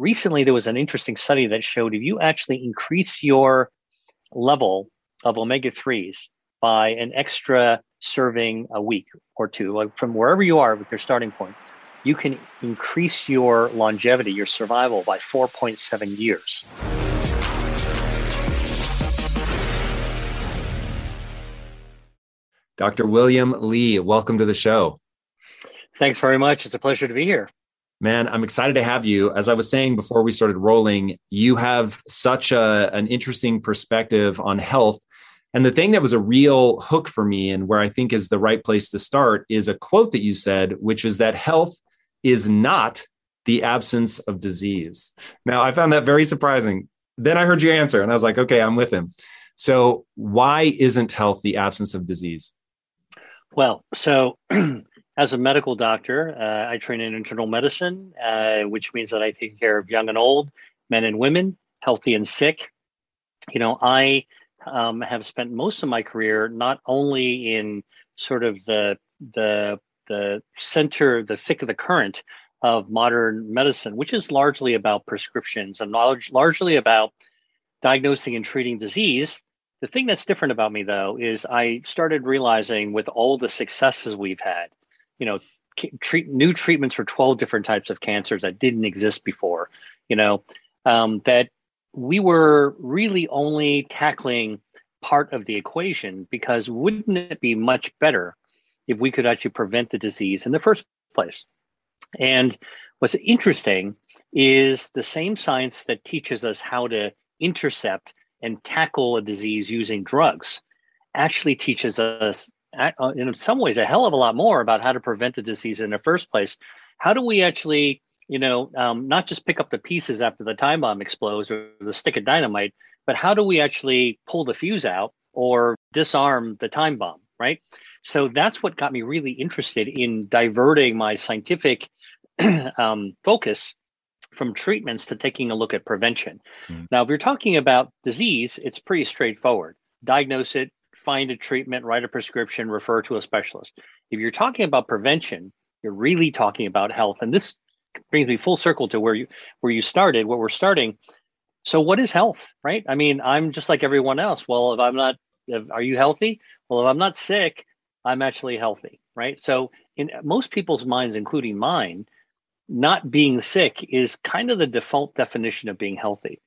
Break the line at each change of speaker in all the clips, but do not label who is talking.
Recently, there was an interesting study that showed if you actually increase your level of omega 3s by an extra serving a week or two, like from wherever you are with your starting point, you can increase your longevity, your survival by 4.7 years.
Dr. William Li, welcome to the show.
Thanks very much. It's a pleasure to be here.
Man, I'm excited to have you. As I was saying before we started rolling, you have such a, an interesting perspective on health. And the thing that was a real hook for me and where I think is the right place to start is a quote that you said, which is that health is not the absence of disease. Now, I found that very surprising. Then I heard your answer and I was like, okay, I'm with him. So, why isn't health the absence of disease?
Well, so as a medical doctor, uh, I train in internal medicine, uh, which means that I take care of young and old, men and women, healthy and sick. You know, I um, have spent most of my career not only in sort of the the the center, the thick of the current of modern medicine, which is largely about prescriptions and large, largely about diagnosing and treating disease, the thing that's different about me, though, is I started realizing with all the successes we've had, you know, treat new treatments for 12 different types of cancers that didn't exist before, you know, um, that we were really only tackling part of the equation because wouldn't it be much better if we could actually prevent the disease in the first place? And what's interesting is the same science that teaches us how to intercept and tackle a disease using drugs actually teaches us in some ways a hell of a lot more about how to prevent the disease in the first place how do we actually you know um, not just pick up the pieces after the time bomb explodes or the stick of dynamite but how do we actually pull the fuse out or disarm the time bomb right so that's what got me really interested in diverting my scientific um, focus from treatments to taking a look at prevention. Mm. Now, if you're talking about disease, it's pretty straightforward. Diagnose it, find a treatment, write a prescription, refer to a specialist. If you're talking about prevention, you're really talking about health. And this brings me full circle to where you where you started, where we're starting. So what is health, right? I mean, I'm just like everyone else. Well, if I'm not if, are you healthy? Well, if I'm not sick, I'm actually healthy, right? So in most people's minds, including mine, not being sick is kind of the default definition of being healthy.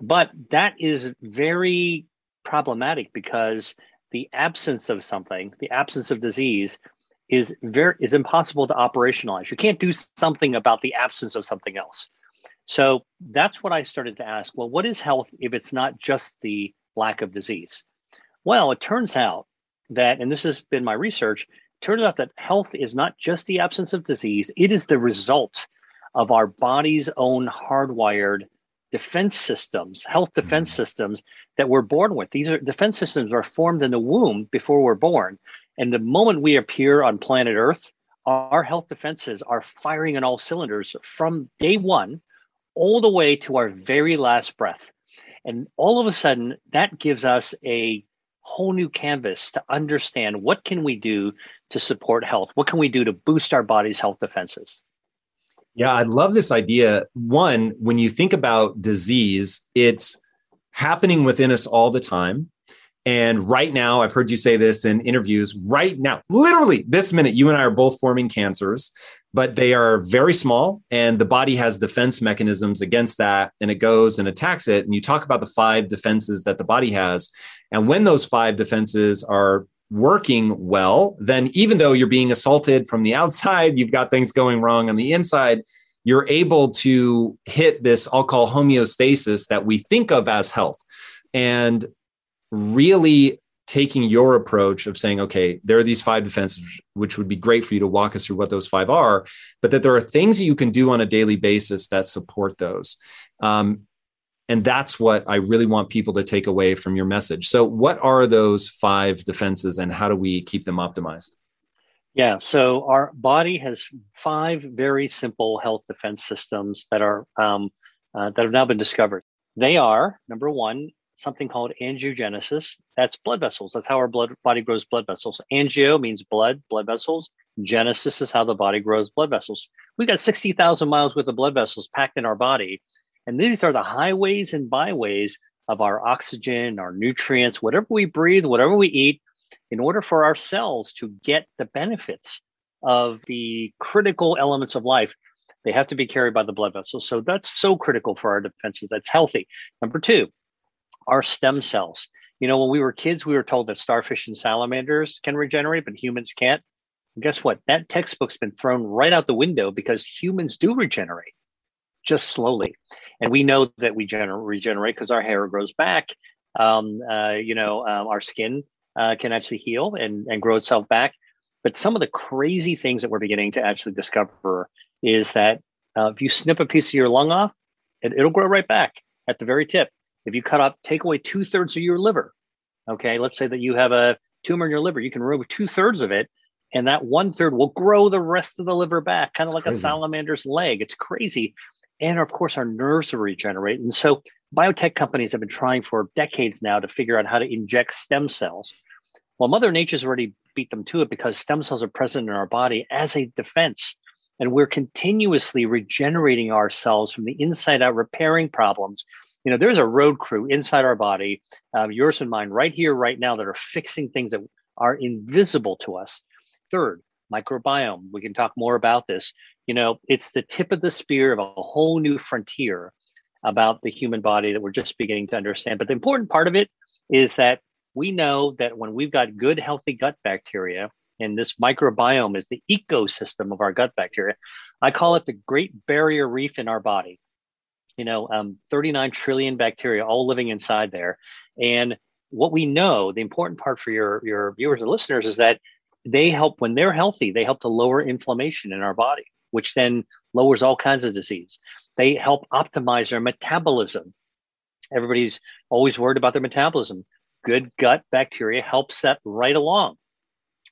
But that is very problematic because the absence of something, the absence of disease, is very is impossible to operationalize. You can't do something about the absence of something else. So that's what I started to ask. Well, what is health if it's not just the lack of disease? Well, it turns out that, and this has been my research, turns out that health is not just the absence of disease, it is the result of our body's own hardwired defense systems, health defense mm-hmm. systems that we're born with. These are defense systems are formed in the womb before we're born. And the moment we appear on planet Earth, our health defenses are firing on all cylinders from day one all the way to our very last breath. And all of a sudden, that gives us a whole new canvas to understand what can we do to support health what can we do to boost our body's health defenses
yeah i love this idea. One when you think about disease it's happening within us all the time. And right now i've heard you say this in interviews right now literally this minute you and i are both forming cancers but they are very small and the body has defense mechanisms against that and it goes and attacks it. And you talk about the five defenses that the body has. And when those five defenses are working well then even though you're being assaulted from the outside you've got things going wrong on the inside you're able to hit this i'll call homeostasis that we think of as health and really taking your approach of saying, okay, there are these five defenses, which would be great for you to walk us through what those five are, but that there are things that you can do on a daily basis that support those. Um, and that's what I really want people to take away from your message. So, what are those five defenses and how do we keep them optimized?
Yeah, so our body has five very simple health defense systems that are um, uh, that have now been discovered. They are number one, something called angiogenesis. That's blood vessels. That's how our blood body grows blood vessels. Angio means blood, blood vessels. Genesis is how the body grows blood vessels. We've got 60,000 miles worth of blood vessels packed in our body. And these are the highways and byways of our oxygen, our nutrients, whatever we breathe, whatever we eat, in order for our cells to get the benefits of the critical elements of life, they have to be carried by the blood vessels. So that's so critical for our defenses. That's healthy. Number two, our stem cells. You know, when we were kids, we were told that starfish and salamanders can regenerate, but humans can't. And guess what? That textbook's been thrown right out the window because humans do regenerate just slowly. And we know that we gener- regenerate because our hair grows back. Um, uh, you know, um, our skin uh, can actually heal and, and grow itself back. But some of the crazy things that we're beginning to actually discover is that uh, if you snip a piece of your lung off, it, it'll grow right back at the very tip. If you cut off, take away two thirds of your liver, okay, let's say that you have a tumor in your liver, you can remove two thirds of it, and that one third will grow the rest of the liver back, kind of like crazy. a salamander's leg. It's crazy. And of course, our nerves will regenerate. And so, biotech companies have been trying for decades now to figure out how to inject stem cells. Well, Mother Nature's already beat them to it because stem cells are present in our body as a defense. And we're continuously regenerating ourselves from the inside out, repairing problems. You know, there's a road crew inside our body, uh, yours and mine, right here, right now, that are fixing things that are invisible to us. Third, microbiome. We can talk more about this. You know, it's the tip of the spear of a whole new frontier about the human body that we're just beginning to understand. But the important part of it is that we know that when we've got good, healthy gut bacteria, and this microbiome is the ecosystem of our gut bacteria, I call it the great barrier reef in our body. You know, um, 39 trillion bacteria all living inside there. And what we know, the important part for your, your viewers and listeners is that they help when they're healthy they help to lower inflammation in our body which then lowers all kinds of disease. They help optimize their metabolism. Everybody's always worried about their metabolism. Good gut bacteria helps that right along.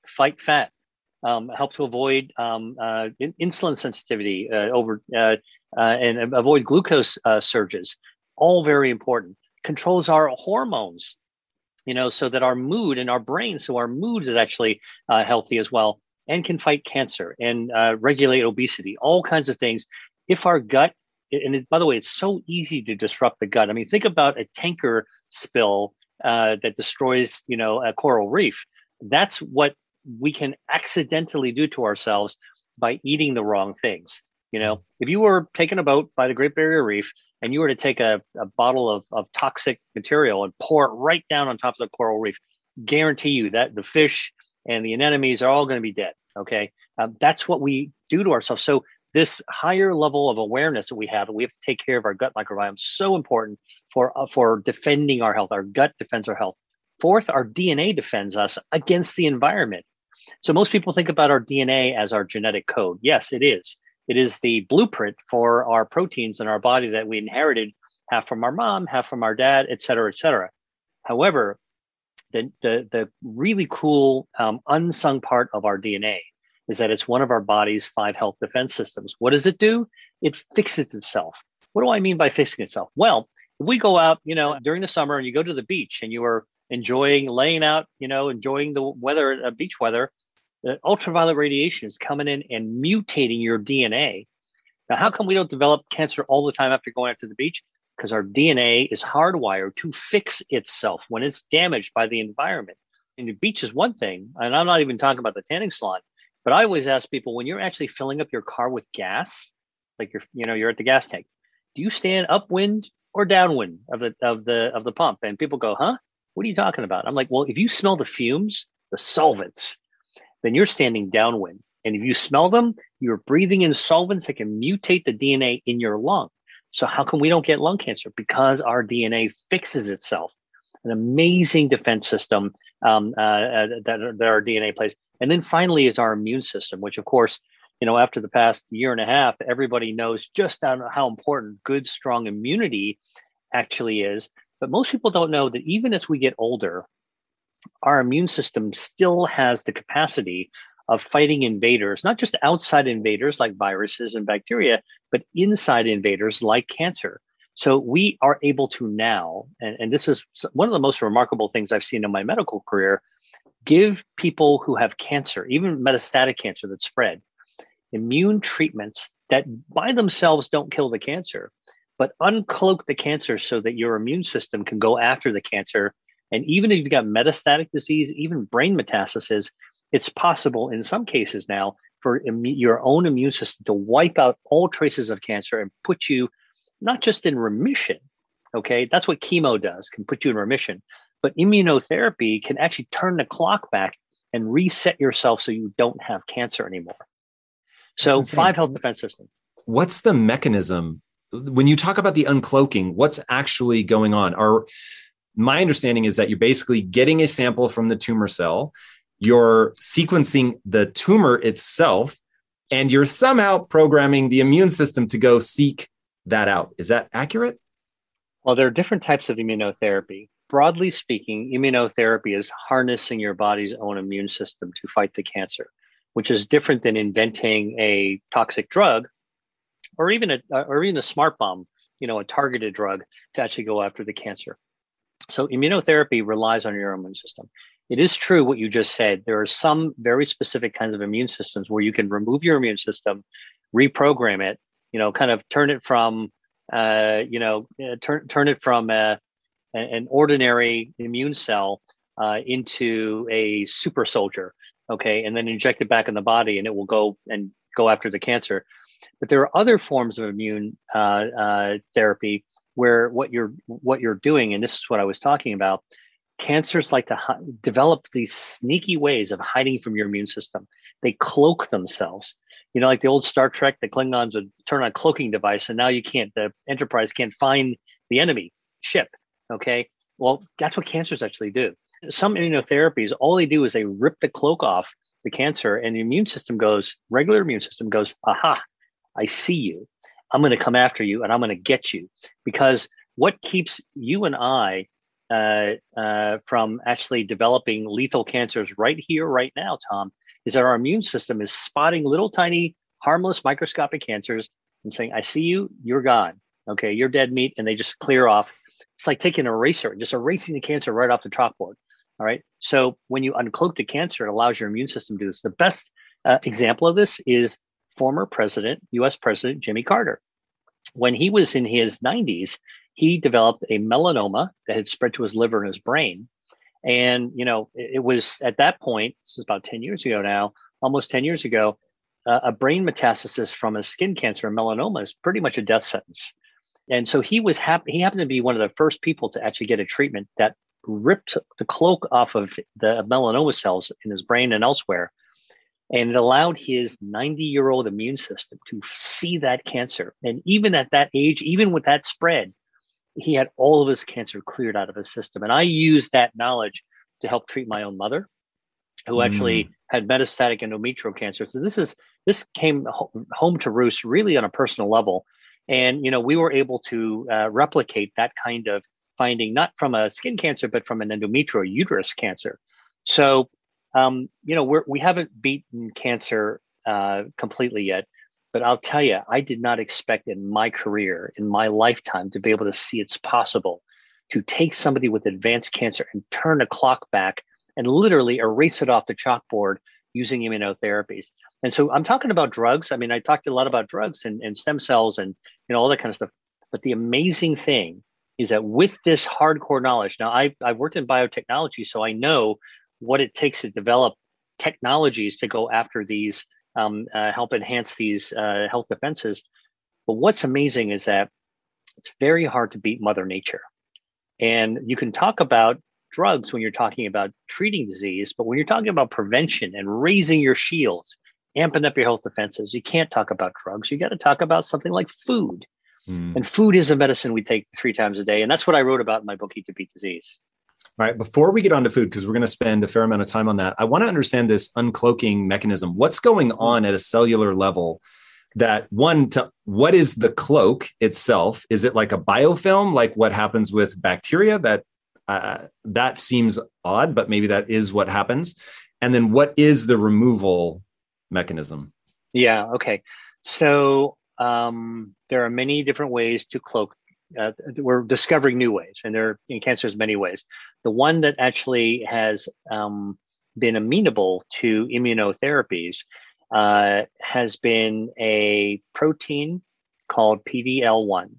Fight fat um, help to avoid um, uh, insulin sensitivity uh, over uh, uh and avoid glucose uh, surges. All very important. Controls our hormones you know, so that our mood and our brain, so our mood is actually uh, healthy as well and can fight cancer and uh, regulate obesity, all kinds of things. If our gut, and it, by the way, it's so easy to disrupt the gut. I mean, think about a tanker spill uh, that destroys, you know, a coral reef. That's what we can accidentally do to ourselves by eating the wrong things. You know, if you were taking a boat by the Great Barrier Reef and you were to take a, a bottle of, of toxic material and pour it right down on top of the coral reef, guarantee you that the fish and the anemones are all going to be dead. Okay. Um, that's what we do to ourselves. So, this higher level of awareness that we have, we have to take care of our gut microbiome, so important for, uh, for defending our health. Our gut defends our health. Fourth, our DNA defends us against the environment. So, most people think about our DNA as our genetic code. Yes, it is. It is the blueprint for our proteins in our body that we inherited half from our mom, half from our dad, et cetera, et cetera. However, the, the, the really cool um, unsung part of our DNA is that it's one of our body's five health defense systems. What does it do? It fixes itself. What do I mean by fixing itself? Well, if we go out, you know, during the summer and you go to the beach and you are enjoying laying out, you know, enjoying the weather, uh, beach weather, the ultraviolet radiation is coming in and mutating your DNA. Now, how come we don't develop cancer all the time after going out to the beach? Because our DNA is hardwired to fix itself when it's damaged by the environment. And the beach is one thing, and I'm not even talking about the tanning salon, but I always ask people when you're actually filling up your car with gas, like you're, you know, you're at the gas tank, do you stand upwind or downwind of the of the of the pump? And people go, huh? What are you talking about? I'm like, well, if you smell the fumes, the solvents, then you're standing downwind. And if you smell them, you're breathing in solvents that can mutate the DNA in your lung. So how come we don't get lung cancer? Because our DNA fixes itself. an amazing defense system um, uh, uh, that, that our DNA plays. And then finally is our immune system, which of course, you know, after the past year and a half, everybody knows just how, how important good, strong immunity actually is. But most people don't know that even as we get older, our immune system still has the capacity of fighting invaders, not just outside invaders like viruses and bacteria, but inside invaders like cancer. So we are able to now, and, and this is one of the most remarkable things I've seen in my medical career, give people who have cancer, even metastatic cancer that's spread, immune treatments that by themselves don't kill the cancer, but uncloak the cancer so that your immune system can go after the cancer. And even if you've got metastatic disease, even brain metastasis, it's possible in some cases now for your own immune system to wipe out all traces of cancer and put you not just in remission. Okay, that's what chemo does, can put you in remission. But immunotherapy can actually turn the clock back and reset yourself so you don't have cancer anymore. So, five health defense system.
What's the mechanism when you talk about the uncloaking? What's actually going on? Are my understanding is that you're basically getting a sample from the tumor cell, you're sequencing the tumor itself, and you're somehow programming the immune system to go seek that out. Is that accurate?
Well, there are different types of immunotherapy. Broadly speaking, immunotherapy is harnessing your body's own immune system to fight the cancer, which is different than inventing a toxic drug or even a or even a smart bomb, you know, a targeted drug to actually go after the cancer. So immunotherapy relies on your immune system. It is true what you just said. There are some very specific kinds of immune systems where you can remove your immune system, reprogram it, you know, kind of turn it from, uh, you know, uh, turn turn it from a, an ordinary immune cell uh, into a super soldier, okay, and then inject it back in the body, and it will go and go after the cancer. But there are other forms of immune uh, uh, therapy where what you're what you're doing, and this is what I was talking about. Cancers like to develop these sneaky ways of hiding from your immune system. They cloak themselves you know, like the old Star Trek, the Klingons would turn on a cloaking device, and now you can't. The Enterprise can't find the enemy ship. Okay, well, that's what cancers actually do. Some immunotherapies, all they do is they rip the cloak off the cancer, and the immune system goes. Regular immune system goes, aha, I see you. I'm going to come after you, and I'm going to get you because what keeps you and I uh, uh, from actually developing lethal cancers right here, right now, Tom, is that our immune system is spotting little tiny harmless microscopic cancers and saying, I see you, you're gone. Okay, you're dead meat. And they just clear off. It's like taking an eraser, just erasing the cancer right off the chalkboard. All right. So when you uncloak the cancer, it allows your immune system to do this. The best uh, example of this is former president, US President Jimmy Carter. When he was in his 90s, he developed a melanoma that had spread to his liver and his brain. And, you know, it, was at that point, this is about 10 years ago now, almost 10 years ago, uh, a brain metastasis from a skin cancer, melanoma, is pretty much a death sentence. And so he was happy, he happened to be one of the first people to actually get a treatment that ripped the cloak off of the melanoma cells in his brain and elsewhere. And it allowed his 90 year old immune system to see that cancer. And even at that age, even with that spread, he had all of his cancer cleared out of his system. And I used that knowledge to help treat my own mother, who actually mm. had metastatic endometrial cancer. So this is this came home to roost really on a personal level. And you know, we were able to uh, replicate that kind of finding, not from a skin cancer, but from an endometrial uterus cancer. So, um, you know, we're, we haven't beaten cancer uh, completely yet. But I'll tell you, I did not expect in my career, in my lifetime, to be able to see it's possible to take somebody with advanced cancer and turn the clock back and literally erase it off the chalkboard using immunotherapies. And so I'm talking about drugs. I mean, I talked a lot about drugs and, and stem cells and you know all that kind of stuff. But the amazing thing is that with this hardcore knowledge, now I, I've worked in biotechnology, so I know what it takes to develop technologies to go after these um, uh, help enhance these uh, health defenses. But what's amazing is that it's very hard to beat Mother Nature. And you can talk about drugs when you're talking about treating disease, but when you're talking about prevention and raising your shields, amping up your health defenses, you can't talk about drugs. You got to talk about something like food. Mm. And food is a medicine we take three times a day. And that's what I wrote about in my book, Eat to Beat Disease.
All right, before we get on to food, because we're going to spend a fair amount of time on that, I want to understand this uncloaking mechanism. What's going on at a cellular level? That one, to, what is the cloak itself? Is it like a biofilm, like what happens with bacteria? That uh, that seems odd, but maybe that is what happens. And then, what is the removal mechanism?
Yeah. Okay. So um, there are many different ways to cloak uh, we're discovering new ways, and there in cancer many ways. The one that actually has um, been amenable to immunotherapies uh, has been a protein called PDL1.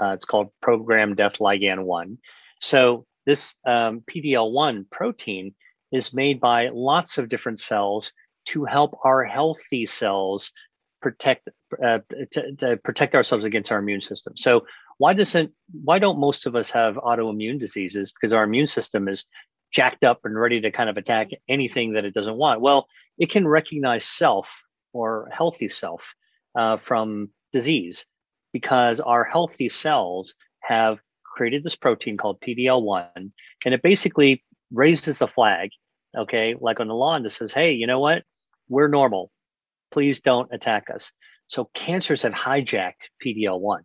Uh, it's called programmed death ligand 1. So, this um, PDL1 protein is made by lots of different cells to help our healthy cells protect uh, to, to protect ourselves against our immune system. So why doesn't why don't most of us have autoimmune diseases? Because our immune system is jacked up and ready to kind of attack anything that it doesn't want. Well it can recognize self or healthy self uh, from disease because our healthy cells have created this protein called pdl1 and it basically raises the flag okay? Like on the lawn that says hey you know what? We're normal. Please don't attack us. So cancers have hijacked pdl1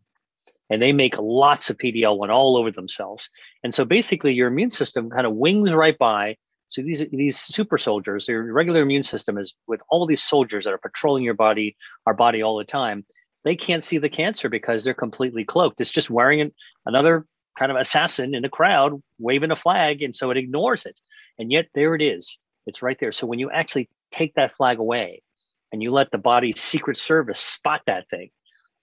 and they make lots of PDL1 all over themselves. And so basically, your immune system kind of wings right by. So these these super soldiers, your regular immune system is with all these soldiers that are patrolling your body, our body all the time. They can't see the cancer because they're completely cloaked. It's just wearing an, another kind of assassin in the crowd, waving a flag, and so it ignores it. And yet there it is. It's right there. So when you actually take that flag away, and you let the body's secret service spot that thing,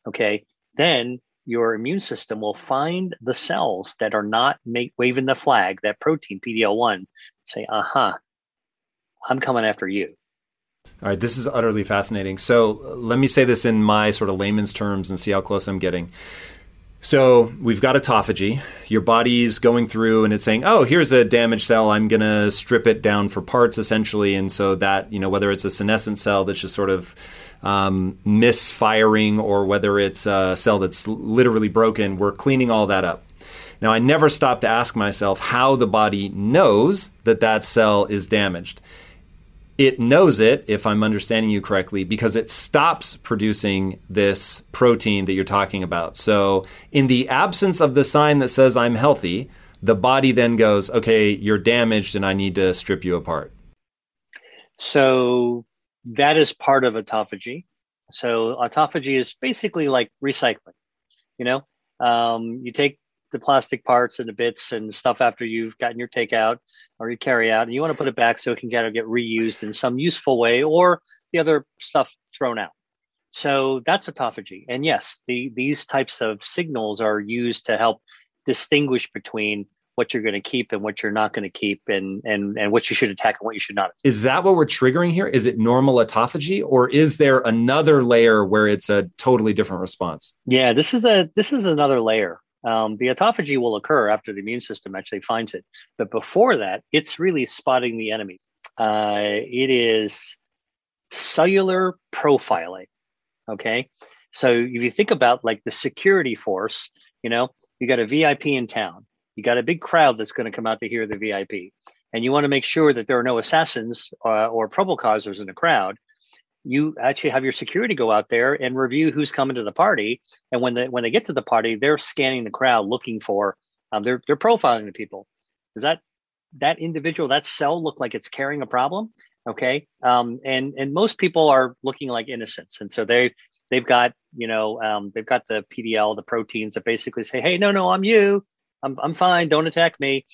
okay, then your immune system will find the cells that are not make, waving the flag, that protein PDL1, say, uh huh, I'm coming after you.
All right, this is utterly fascinating. So let me say this in my sort of layman's terms and see how close I'm getting. So we've got autophagy. Your body's going through and it's saying, "Oh, here's a damaged cell. I'm going to strip it down for parts, essentially." And so that you know, whether it's a senescent cell that's just sort of um, misfiring or whether it's a cell that's literally broken, we're cleaning all that up. Now, I never stop to ask myself how the body knows that that cell is damaged. It knows it, if I'm understanding you correctly, because it stops producing this protein that you're talking about. So, in the absence of the sign that says I'm healthy, the body then goes, okay, you're damaged and I need to strip you apart.
So, that is part of autophagy. So autophagy is basically like recycling. You know, um, you take the plastic parts and the bits and stuff after you've gotten your takeout or you carry out, and you want to put it back so it can get, get reused in some useful way, or the other stuff thrown out. So that's autophagy. And yes, the, these types of signals are used to help distinguish between what you're going to keep and what you're not going to keep and and and what you should attack and what you should not
is that what we're triggering here is it normal autophagy or is there another layer where it's a totally different response
yeah this is a this is another layer um, the autophagy will occur after the immune system actually finds it. But before that it's really spotting the enemy. Uh, it is cellular profiling okay? So if you think about like the security force you know you got a vip in town. You got a big crowd that's going to come out to hear the VIP, and you want to make sure that there are no assassins uh, or trouble causers in the crowd. You actually have your security go out there and review who's coming to the party, and when they when they get to the party, they're scanning the crowd looking for um, they're they're profiling the people. Does that that individual that cell look like it's carrying a problem? Okay, um, and and most people are looking like innocents, and so they they've got you know um, they've got the PDL, the proteins that basically say, hey, no, no, I'm you. I'm, I'm fine. Don't attack me.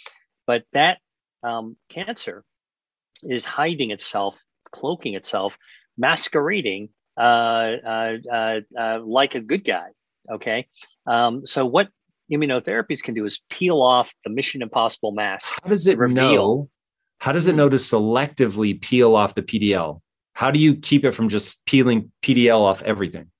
But that um, cancer is hiding itself, cloaking itself, masquerading uh, uh, uh, uh, like a good guy. Okay. Um, so what immunotherapies can do is peel off the Mission Impossible mask.
How does it reveal. know? How does it know to selectively peel off the PDL? How do you keep it from just peeling PDL off everything?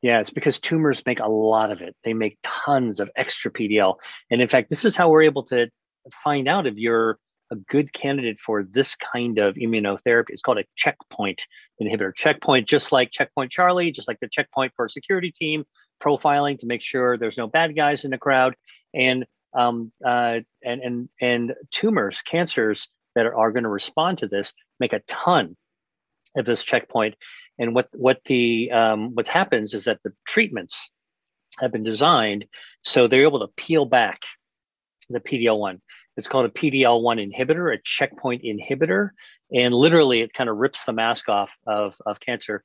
Yeah, it's because tumors make a lot of it. They make tons of extra PDL. And in fact, this is how we're able to find out if you're a good candidate for this kind of immunotherapy. It's called a checkpoint inhibitor. Checkpoint, just like Checkpoint Charlie, just like the checkpoint for a security team, profiling to make sure there's no bad guys in the crowd. And um, uh, and and and tumors, cancers that are, are going to respond to this make a ton of this checkpoint. And what what the um, what happens is that the treatments have been designed so they're able to peel back the PD-L1. It's called a PD-L1 inhibitor, a checkpoint inhibitor, and literally it kind of rips the mask off of of cancer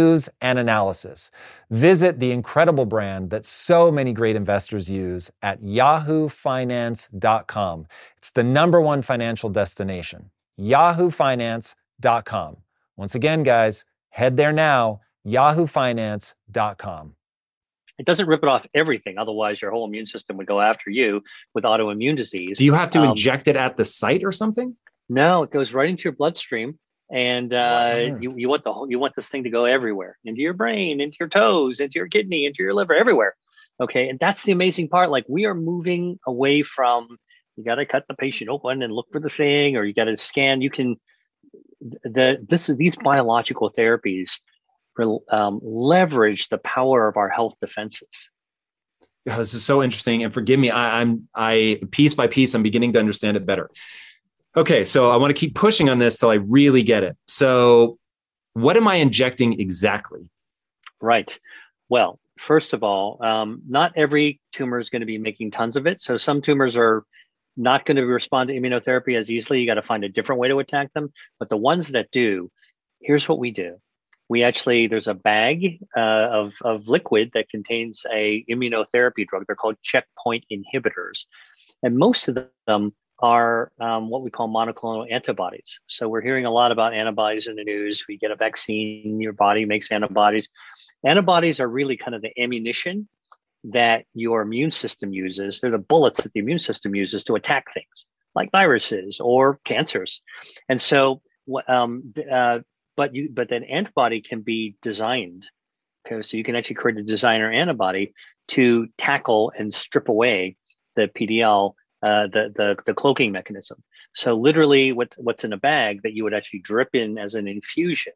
and analysis. Visit the incredible brand that so many great investors use at yahoofinance.com. It's the number one financial destination. yahoofinance.com. Once again, guys, head there now, yahoofinance.com.
It doesn't rip it off everything. Otherwise, your whole immune system would go after you with autoimmune disease.
Do you have to um, inject it at the site or something?
No, it goes right into your bloodstream. And uh, you, you want the whole, you want this thing to go everywhere into your brain, into your toes, into your kidney, into your liver, everywhere. Okay. And that's the amazing part. Like we are moving away from you got to cut the patient open and look for the thing, or you got to scan. You can the this is these biological therapies um, leverage the power of our health defenses.
Yeah, this is so interesting, and forgive me, I, I'm I piece by piece, I'm beginning to understand it better. Okay, so I want to keep pushing on this till I really get it. So, what am I injecting exactly?
Right. Well, first of all, um, not every tumor is going to be making tons of it. So some tumors are not going to respond to immunotherapy as easily. You got to find a different way to attack them. But the ones that do, here's what we do. We actually there's a bag uh, of of liquid that contains a immunotherapy drug. They're called checkpoint inhibitors, and most of them are um, what we call monoclonal antibodies. So we're hearing a lot about antibodies in the news. We get a vaccine, your body makes antibodies. Antibodies are really kind of the ammunition that your immune system uses. They're the bullets that the immune system uses to attack things like viruses or cancers. And so, um, uh, but you, but then antibody can be designed. Okay, so you can actually create a designer antibody to tackle and strip away the PDL uh, the, the the cloaking mechanism. So literally, what's what's in a bag that you would actually drip in as an infusion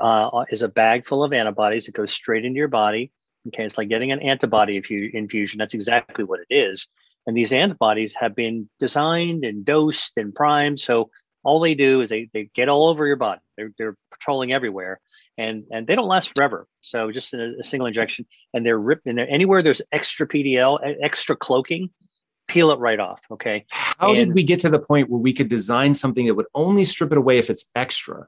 uh, is a bag full of antibodies that goes straight into your body. Okay, it's like getting an antibody if you infusion. That's exactly what it is. And these antibodies have been designed and dosed and primed. So all they do is they, they get all over your body. They're, they're patrolling everywhere and, and they don't last forever. So just a, a single injection and they're ripped in there. Anywhere there's extra PDL, extra cloaking, peel it right off. Okay.
How and, did we get to the point where we could design something that would only strip it away if it's extra?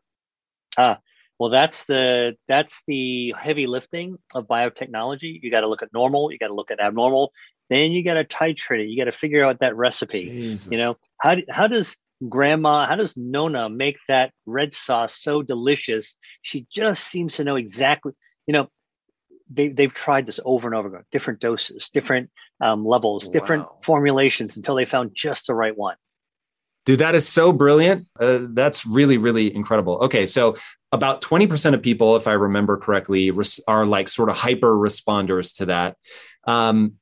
Ah, well, that's the that's the heavy lifting of biotechnology. You got to look at normal, you got to look at abnormal, then you got to titrate it. You got to figure out that recipe. Jesus. You know how how does grandma how does Nona make that red sauce so delicious? She just seems to know exactly. You know, they, they've tried this over and over again, different doses, different um, levels, different wow. formulations until they found just the right one.
Dude, that is so brilliant. Uh, that's really, really incredible. Okay, so about 20% of people, if I remember correctly, res- are like sort of hyper responders to that. Um,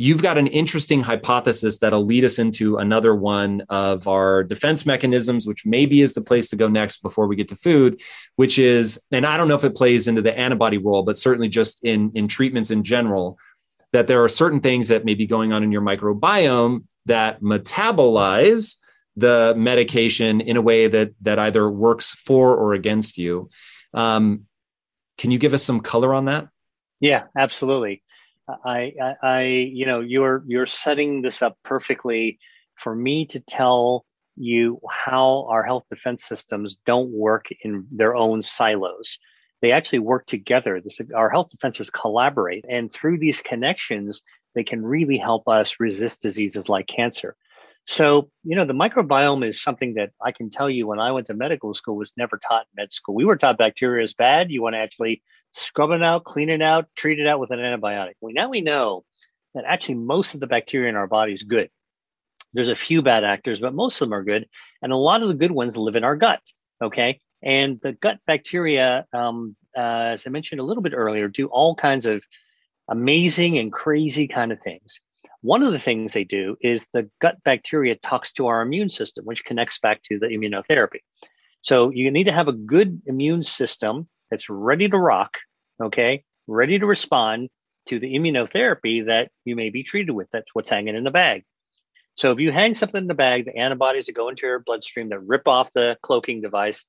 you've got an interesting hypothesis that'll lead us into another one of our defense mechanisms, which maybe is the place to go next before we get to food, which is, and I don't know if it plays into the antibody role, but certainly just in, in treatments in general, that there are certain things that may be going on in your microbiome that metabolize the medication in a way that that either works for or against you. Um, can you give us some color on that?
Yeah, absolutely. I, I, you know, you're you're setting this up perfectly for me to tell you how our health defense systems don't work in their own silos. They actually work together. This, our health defenses collaborate, and through these connections, they can really help us resist diseases like cancer. So, you know, the microbiome is something that I can tell you when I went to medical school was never taught in med school. We were taught bacteria is bad. You want to actually scrub it out, clean it out, treat it out with an antibiotic. Well, now we know that actually most of the bacteria in our body is good. There's a few bad actors, but most of them are good. And a lot of the good ones live in our gut. Okay. And the gut bacteria, um, uh, as I mentioned a little bit earlier, do all kinds of amazing and crazy kind of things. One of the things they do is the gut bacteria talks to our immune system, which connects back to the immunotherapy. So you need to have a good immune system that's ready to rock, okay, ready to respond to the immunotherapy that you may be treated with. That's what's hanging in the bag. So if you hang something in the bag, the antibodies that go into your bloodstream that rip off the cloaking device,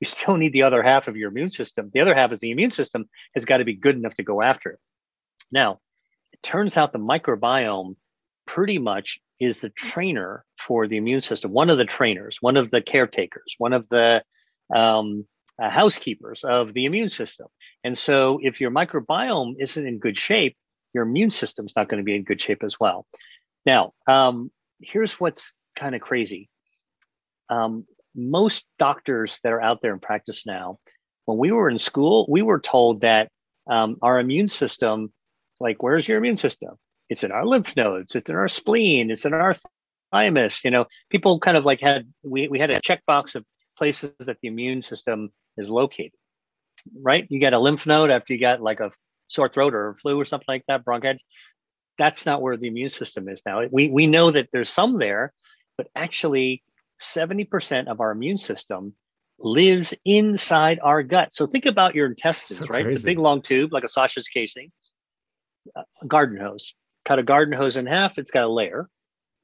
you still need the other half of your immune system. The other half is the immune system has got to be good enough to go after it. Now, it turns out the microbiome pretty much is the trainer for the immune system, one of the trainers, one of the caretakers, one of the um, uh, housekeepers of the immune system. And so, if your microbiome isn't in good shape, your immune system's not going to be in good shape as well. Now, um, here's what's kind of crazy. Um, most doctors that are out there in practice now, when we were in school, we were told that um, our immune system, like, where's your immune system? It's in our lymph nodes, it's in our spleen, it's in our thymus. You know, people kind of like had we we had a checkbox of places that the immune system is located, right? You get a lymph node after you got like a sore throat or flu or something like that, bronchitis. That's not where the immune system is now. We, we know that there's some there, but actually 70% of our immune system lives inside our gut. So think about your intestines, so right? Crazy. It's a big long tube like a sausage casing, a garden hose. Cut a garden hose in half, it's got a layer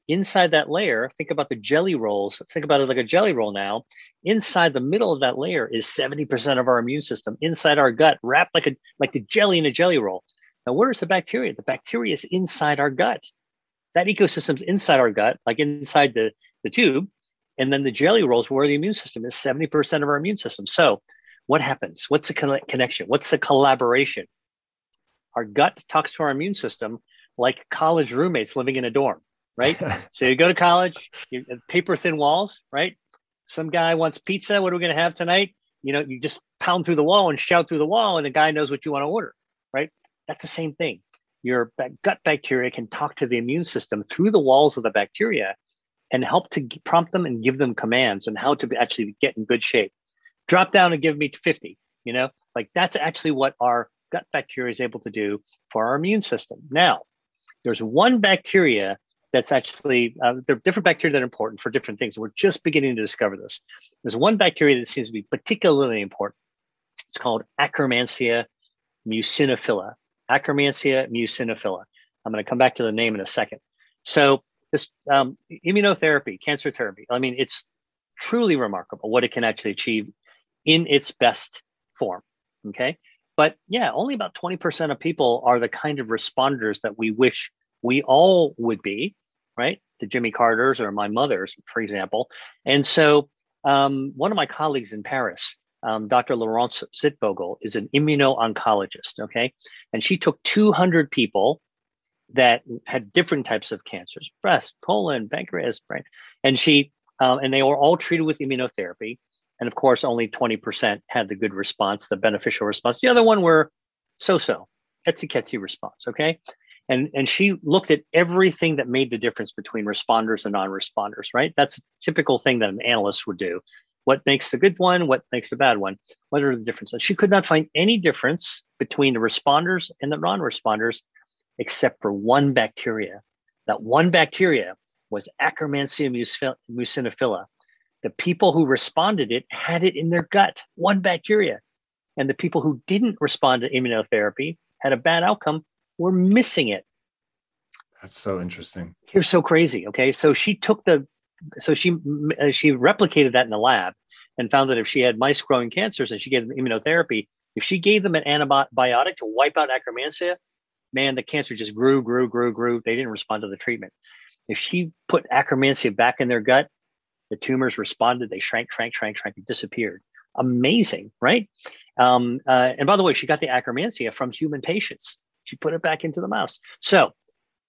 inside that layer, think about the jelly rolls. Let's think about it like a jelly roll now. Inside the middle of that layer is 70% of our immune system inside our gut, wrapped like a like the jelly in a jelly roll. Now, where is the bacteria? The bacteria is inside our gut. That ecosystem's inside our gut, like inside the, the tube. And then the jelly rolls where the immune system is 70% of our immune system. So, what happens? What's the connection? What's the collaboration? Our gut talks to our immune system like college roommates living in a dorm, right? so you go to college, you, uh, paper thin walls, right? Some guy wants pizza. What are we going to have tonight? You know, you just pound through the wall and shout through the wall, and the guy knows what you want to order, right? That's the same thing. Your gut bacteria can talk to the immune system through the walls of the bacteria and help to prompt them and give them commands on how to actually get in good shape. Drop down and give me 50, you know, like that's actually what our gut bacteria is able to do for our immune system. Now, there's one bacteria that's actually, uh, there are different bacteria that are important for different things. We're just beginning to discover this. There's one bacteria that seems to be particularly important. It's called Akkermansia muciniphila. Akkermansia muciniphila. I'm going to come back to the name in a second. So this um, immunotherapy, cancer therapy, I mean, it's truly remarkable what it can actually achieve in its best form. Okay. But yeah, only about 20% of people are the kind of responders that we wish we all would be, right? The Jimmy Carters or my mother's, for example. And so um, one of my colleagues in Paris, um, Dr. Laurence Zitvogel, is an immuno-oncologist, okay? And she took 200 people that had different types of cancers, breast, colon, pancreas, brain. And she, um, and they were all treated with immunotherapy. And of course, only 20% had the good response, the beneficial response. The other one were so-so, etsy response, okay? And, and she looked at everything that made the difference between responders and non-responders, right? That's a typical thing that an analyst would do. What makes the good one? What makes the bad one? What are the differences? She could not find any difference between the responders and the non-responders, except for one bacteria. That one bacteria was Akkermansia muciniphila, the people who responded it had it in their gut, one bacteria. And the people who didn't respond to immunotherapy had a bad outcome, were missing it.
That's so interesting.
You're so crazy. Okay. So she took the, so she, uh, she replicated that in the lab and found that if she had mice growing cancers and she gave them immunotherapy, if she gave them an antibiotic to wipe out Akkermansia, man, the cancer just grew, grew, grew, grew. They didn't respond to the treatment. If she put Akkermansia back in their gut, the tumors responded. They shrank, shrank, shrank, shrank, and disappeared. Amazing, right? Um, uh, and by the way, she got the Akkermansia from human patients. She put it back into the mouse. So,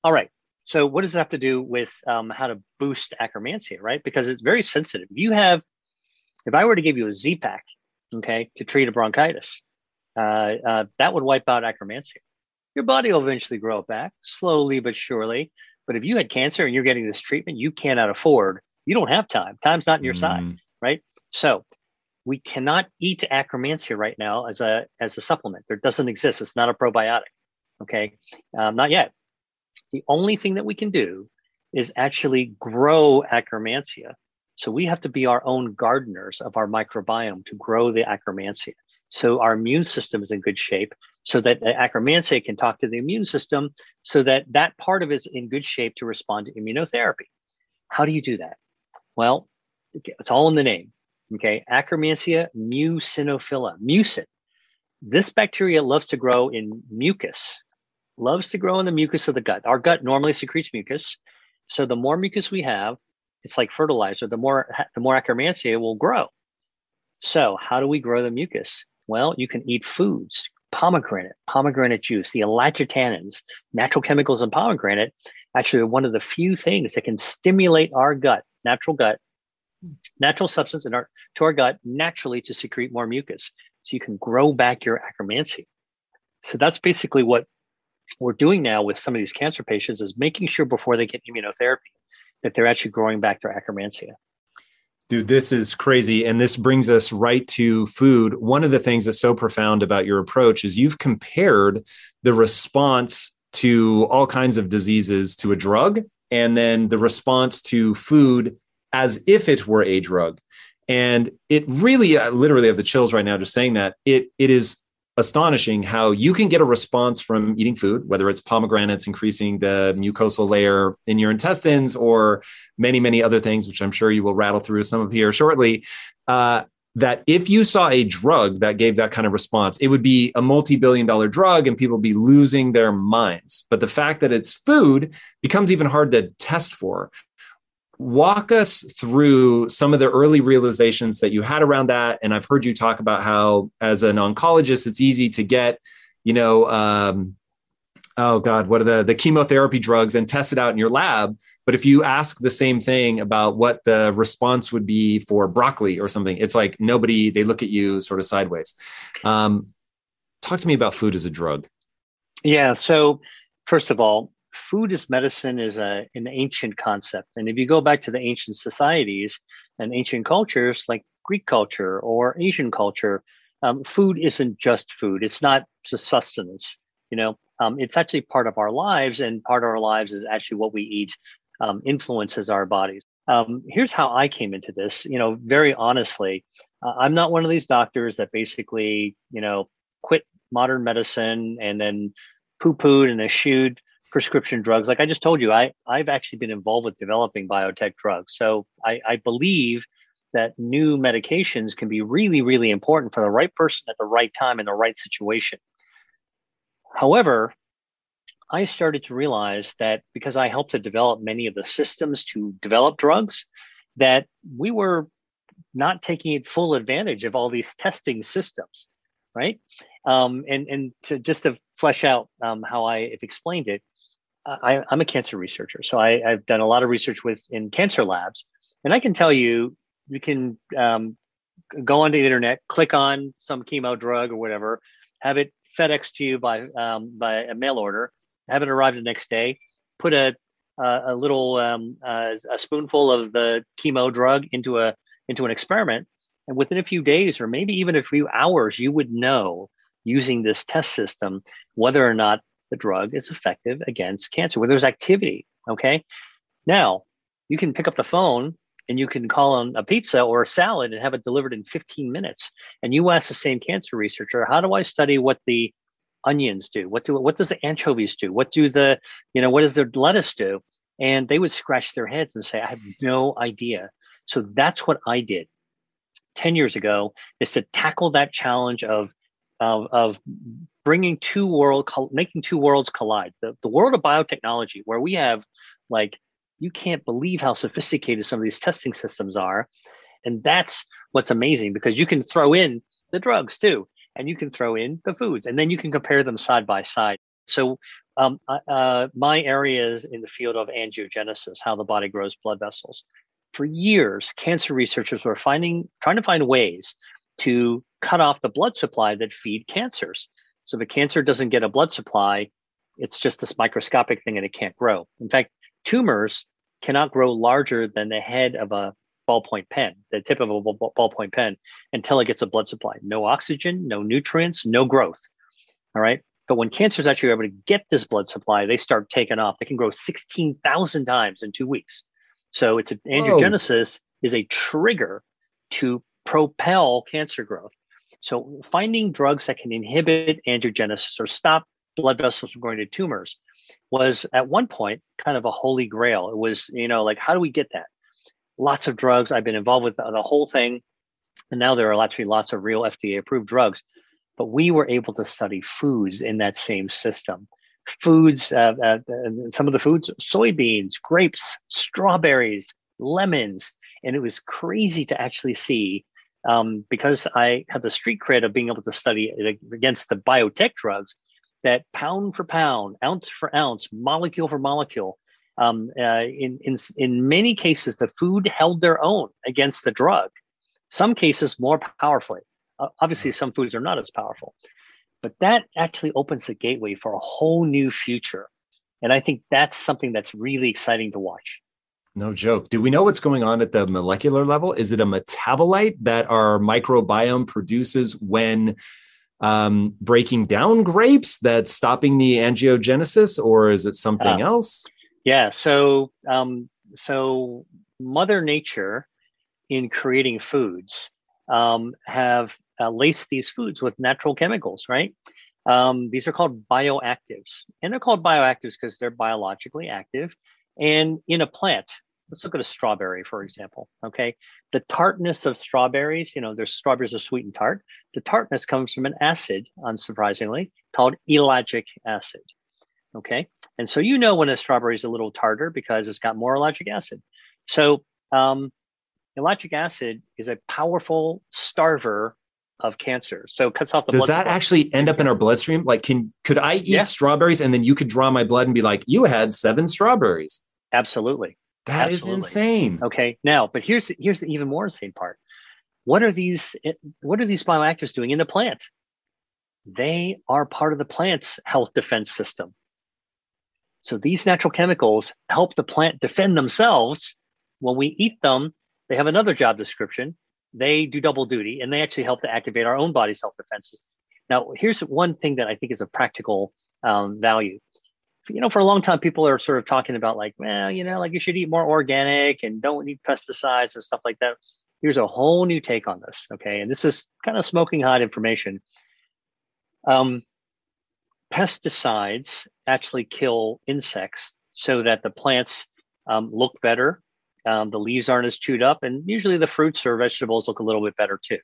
all right. So, what does it have to do with um, how to boost Akkermansia, right? Because it's very sensitive. You have, if I were to give you a Z pack, okay, to treat a bronchitis, uh, uh, that would wipe out Akkermansia. Your body will eventually grow it back slowly but surely. But if you had cancer and you're getting this treatment, you cannot afford you don't have time. Time's not on your mm. side, right? So we cannot eat Akkermansia right now as a as a supplement. There doesn't exist. It's not a probiotic. Okay, um, not yet. The only thing that we can do is actually grow Akkermansia. So we have to be our own gardeners of our microbiome to grow the Akkermansia. So our immune system is in good shape, so that the Akkermansia can talk to the immune system, so that that part of it is in good shape to respond to immunotherapy. How do you do that? Well, it's all in the name. Okay, Akkermansia muciniphila, mucin. This bacteria loves to grow in mucus, loves to grow in the mucus of the gut. Our gut normally secretes mucus. So the more mucus we have, it's like fertilizer, the more the more Akkermansia will grow. So how do we grow the mucus? Well, you can eat foods, pomegranate, pomegranate juice, the ellagitannins, natural chemicals in pomegranate, actually are one of the few things that can stimulate our gut natural gut, natural substance in our to our gut naturally to secrete more mucus, so you can grow back your Akkermansia. So that's basically what we're doing now with some of these cancer patients is making sure before they get immunotherapy that they're actually growing back their Akkermansia.
Dude, this is crazy. And this brings us right to food. One of the things that's so profound about your approach is you've compared the response to all kinds of diseases to a drug and then the response to food as if it were a drug. And it really, I literally have the chills right now just saying that. It it is astonishing how you can get a response from eating food, whether it's pomegranates increasing the mucosal layer in your intestines or many, many other things, which I'm sure you will rattle through some of here shortly. Uh, that if you saw a drug that gave that kind of response, it would be a multi billion dollar drug and people would be losing their minds. But the fact that it's food becomes even hard to test for. Walk us through some of the early realizations that you had around that. And I've heard you talk about how, as an oncologist, it's easy to get, you know, um, oh God, what are the, the chemotherapy drugs and test it out in your lab. But if you ask the same thing about what the response would be for broccoli or something, it's like nobody, they look at you sort of sideways. Um, talk to me about food as a drug.
Yeah. So, first of all, food as medicine is a, an ancient concept. And if you go back to the ancient societies and ancient cultures like Greek culture or Asian culture, um, food isn't just food. It's not just sustenance. You know, um, it's actually part of our lives, and part of our lives is actually what we eat um, influences our bodies. Um, here's how I came into this. You know, very honestly, uh, I'm not one of these doctors that basically, you know, quit modern medicine and then poo-pooed and eschewed prescription drugs. Like I just told you, I I've actually been involved with developing biotech drugs. So I, I believe that new medications can be really, really important for the right person at the right time in the right situation. However, I started to realize that because I helped to develop many of the systems to develop drugs, that we were not taking full advantage of all these testing systems, right? Um, and and to just to flesh out um, how I have explained it, I, am a cancer researcher, so I, have done a lot of research with in cancer labs, and I can tell you, you can um, go onto the internet, click on some chemo drug or whatever, have it FedEx to you by um, by a mail order, have it arrive the next day, put a a, a little um, a spoonful of the chemo drug into a into an experiment, and within a few days or maybe even a few hours, you would know using this test system whether or not the drug is effective against cancer, where there's activity. Okay, now you can pick up the phone and you can call on a pizza or a salad and have it delivered in 15 minutes. And you ask the same cancer researcher, how do I study what the onions do? What do what does the anchovies do? What do the, you know, what does the lettuce do? And they would scratch their heads and say, I have no idea. So that's what I did 10 years ago is to tackle that challenge of of, of bringing two world making two worlds collide the, the world of biotechnology where we have like you can't believe how sophisticated some of these testing systems are. And that's what's amazing because you can throw in the drugs too, and you can throw in the foods, and then you can compare them side by side. So, um, uh, my area is in the field of angiogenesis, how the body grows blood vessels. For years, cancer researchers were finding, trying to find ways to cut off the blood supply that feed cancers. So the cancer doesn't get a blood supply; it's just this microscopic thing, and it can't grow. In fact, tumors cannot grow larger than the head of a ballpoint pen, the tip of a ballpoint pen, until it gets a blood supply. No oxygen, no nutrients, no growth. All right. But when cancers actually are able to get this blood supply, they start taking off. They can grow 16,000 times in two weeks. So it's a, angiogenesis is a trigger to propel cancer growth. So finding drugs that can inhibit angiogenesis or stop blood vessels from going to tumors was at one point kind of a holy grail. It was, you know, like, how do we get that? Lots of drugs. I've been involved with the, whole thing. And now there are actually lots of real FDA approved drugs. But we were able to study foods in that same system. Foods, uh, uh, some of the foods, soybeans, grapes, strawberries, lemons. And it was crazy to actually see um, because I have the street cred of being able to study against the biotech drugs that pound for pound, ounce for ounce, molecule for molecule, um, uh, in, in, in many cases, the food held their own against the drug. Some cases more powerfully. Uh, obviously, some foods are not as powerful, but that actually opens the gateway for a whole new future. And I think that's something that's really exciting to watch.
No joke. Do we know what's going on at the molecular level? Is it a metabolite that our microbiome produces when um, breaking down grapes that's stopping the angiogenesis, or is it something uh, else?
Yeah. So, um, so Mother Nature, in creating foods, um, have uh, laced these foods with natural chemicals, right? Um, these are called bioactives, and they're called bioactives because they're biologically active. And in a plant, let's look at a strawberry, for example. Okay. The tartness of strawberries, you know, there's strawberries are sweet and tart. The tartness comes from an acid, unsurprisingly, called ellagic acid. Okay. And so you know when a strawberry is a little tartar because it's got more ellagic acid. So um, ellagic acid is a powerful starver of cancer. So it cuts off the
Does that actually end up in our bloodstream? Like can could I eat yeah. strawberries and then you could draw my blood and be like, you had seven strawberries?
Absolutely.
That
Absolutely.
is insane.
Okay. Now, but here's here's the even more insane part. What are these what are these bioactives doing in the plant? They are part of the plant's health defense system. So these natural chemicals help the plant defend themselves. When we eat them, they have another job description. They do double duty and they actually help to activate our own body's self defenses. Now, here's one thing that I think is a practical um, value. You know, for a long time, people are sort of talking about like, well, you know, like you should eat more organic and don't need pesticides and stuff like that. Here's a whole new take on this. Okay. And this is kind of smoking hot information. Um, pesticides actually kill insects so that the plants um, look better um, the leaves aren't as chewed up, and usually the fruits or vegetables look a little bit better too.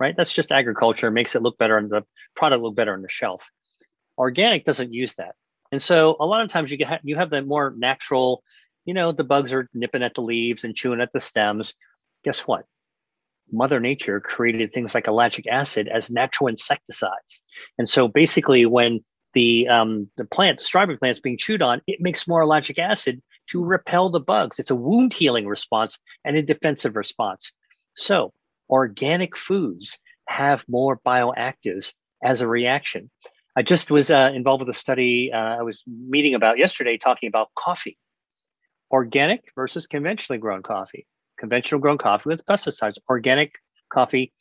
Right? That's just agriculture. Makes it look better, and the product look better on the shelf. Organic doesn't use that, and so a lot of times you get you have the more natural. You know, the bugs are nipping at the leaves and chewing at the stems. Guess what? Mother Nature created things like ellagic acid as natural insecticides, and so basically, when the um, the plant, the strawberry plant, is being chewed on, it makes more ellagic acid to repel the bugs. It's a wound healing response and a defensive response. So, organic foods have more bioactives as a reaction. I just was uh, involved with a study uh, I was meeting about yesterday talking about coffee, organic versus conventionally grown coffee. Conventional grown coffee with pesticides, organic coffee,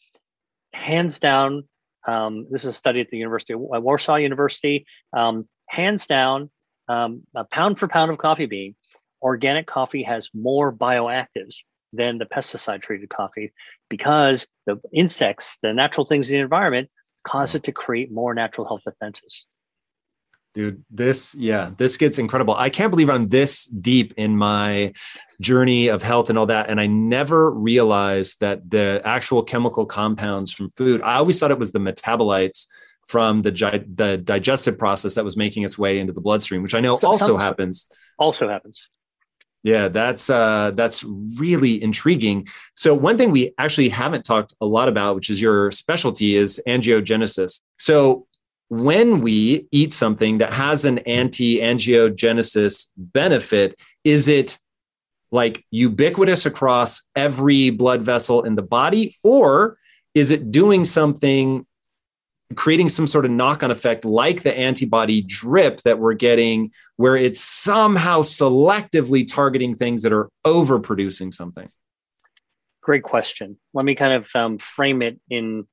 hands down. Um, this is a study at the University of Warsaw University. Um, hands down, um, a pound for pound of coffee bean, organic coffee has more bioactives than the pesticide treated coffee because the insects, the natural things in the environment, cause it to create more natural health defenses.
Dude, this, yeah, this gets incredible. I can't believe I'm this deep in my journey of health and all that. And I never realized that the actual chemical compounds from food, I always thought it was the metabolites from the, the digestive process that was making its way into the bloodstream, which I know so, also some, happens.
Also happens.
Yeah, that's uh, that's really intriguing. So one thing we actually haven't talked a lot about, which is your specialty, is angiogenesis. So when we eat something that has an anti-angiogenesis benefit, is it like ubiquitous across every blood vessel in the body, or is it doing something creating some sort of knock on effect like the antibody drip that we're getting, where it's somehow selectively targeting things that are overproducing something?
Great question. Let me kind of um, frame it in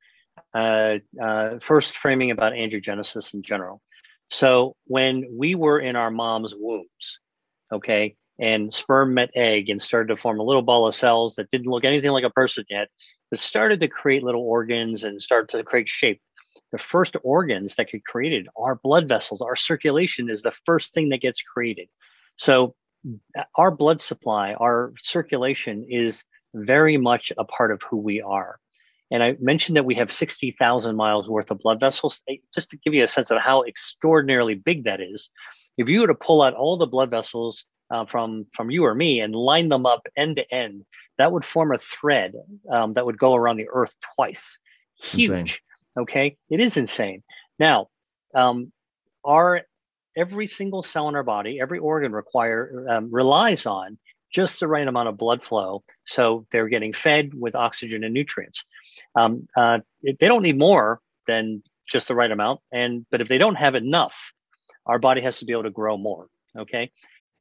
uh, uh, first framing about angiogenesis in general. So, when we were in our mom's wombs, okay, and sperm met egg and started to form a little ball of cells that didn't look anything like a person yet, that started to create little organs and start to create shape the first organs that get created are blood vessels. Our circulation is the first thing that gets created. So, uh, our blood supply, our circulation is very much a part of who we are. And I mentioned that we have 60,000 miles worth of blood vessels. Just to give you a sense of how extraordinarily big that is, if you were to pull out all the blood vessels uh, from, from you or me and line them up end to end, that would form a thread um, that would go around the earth twice. Huge. Okay, it is insane. Now, um, our every single cell in our body, every organ require um, relies on just the right amount of blood flow, so they're getting fed with oxygen and nutrients. Um, uh, they don't need more than just the right amount, and but if they don't have enough, our body has to be able to grow more. Okay,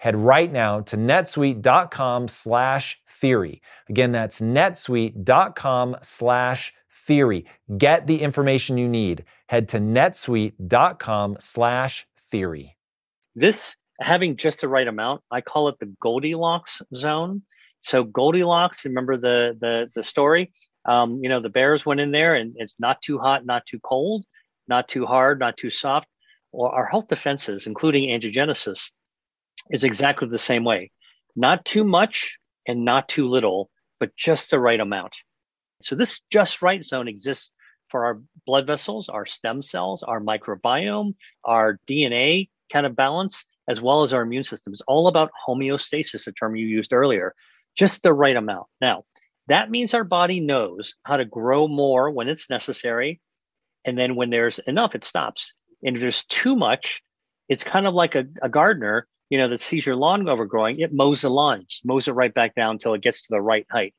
head right now to netsuite.com slash theory. Again, that's netsuite.com slash theory. Get the information you need. Head to netsuite.com slash theory.
This having just the right amount, I call it the Goldilocks zone. So Goldilocks, remember the the the story? Um, you know, the bears went in there and it's not too hot, not too cold, not too hard, not too soft. Or our health defenses, including angiogenesis, is exactly the same way. Not too much and not too little, but just the right amount. So this just right zone exists for our blood vessels, our stem cells, our microbiome, our DNA kind of balance, as well as our immune system. It's all about homeostasis, a term you used earlier, just the right amount. Now, that means our body knows how to grow more when it's necessary. And then when there's enough, it stops. And if there's too much, it's kind of like a, a gardener you know, that sees your lawn overgrowing, it mows the lawn, just mows it right back down until it gets to the right height.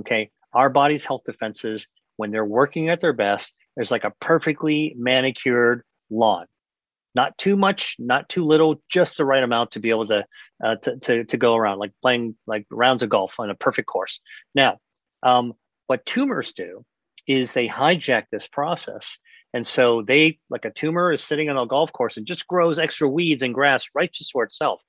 Okay. Our body's health defenses, when they're working at their best, there's like a perfectly manicured lawn. Not too much, not too little, just the right amount to be able to uh, to, to, to go around, like playing like rounds of golf on a perfect course. Now, um, what tumors do is they hijack this process and so they, like a tumor, is sitting on a golf course and just grows extra weeds and grass right just for itself.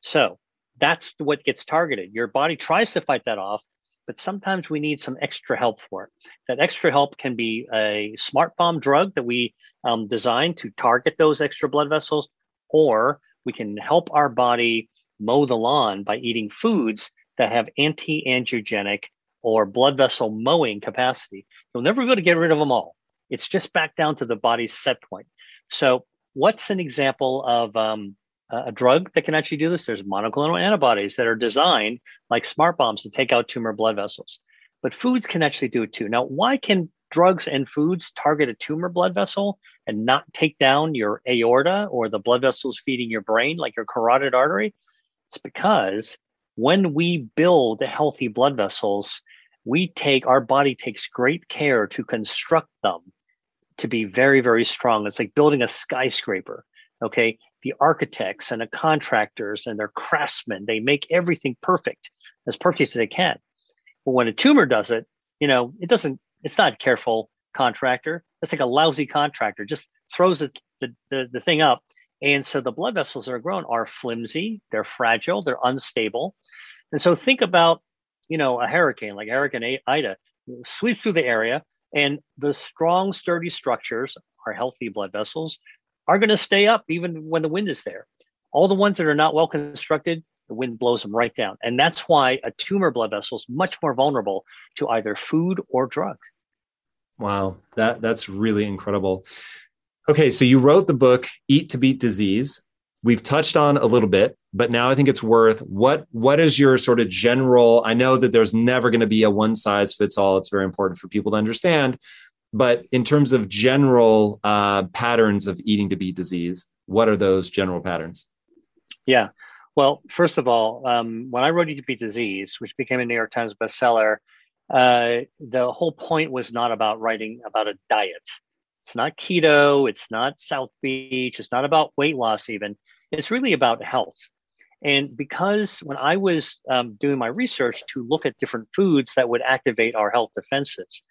So that's what gets targeted. Your body tries to fight that off, but sometimes we need some extra help for it. That extra help can be a smart bomb drug that we um, design to target those extra blood vessels, or we can help our body mow the lawn by eating foods that have anti angiogenic or blood vessel mowing capacity. You'll never be able to get rid of them all. It's just back down to the body's set point. So, what's an example of um, a drug that can actually do this? There's monoclonal antibodies that are designed like smart bombs to take out tumor blood vessels. But foods can actually do it too. Now, why can drugs and foods target a tumor blood vessel and not take down your aorta or the blood vessels feeding your brain, like your carotid artery? It's because when we build healthy blood vessels, we take our body takes great care to construct them to be very very strong. It's like building a skyscraper okay? The architects and the contractors and their craftsmen they make everything perfect as perfect as they can. But when a tumor does it you know it doesn't it's not a careful contractor. It's like a lousy contractor just throws it, the, the, the thing up. And so the blood vessels that are grown are flimsy they're fragile they're unstable. And so think about you know, a hurricane like Hurricane Ida. Sweeps through the area, and the strong, sturdy structures, our healthy blood vessels, are going to stay up even when the wind is there. All the ones that are not well constructed, the wind blows them right down. And that's why a tumor blood vessel is much more vulnerable to either food or drug.
Wow, that that's really incredible. Okay, so you wrote the book Eat to Beat Disease we've touched on a little bit but now i think it's worth what what is your sort of general i know that there's never going to be a one size fits all it's very important for people to understand but in terms of general uh, patterns of eating to beat disease, what are those general patterns?
Yeah. Well, first of all, um, when I wrote Eat to Beat Disease, which became a New York Times bestseller, uh, the whole point was not about writing about a diet. It's not keto. It's not South Beach. It's not about weight loss, even. It's really about health. And because when I was um, doing my research to look at different foods that would activate our health defenses,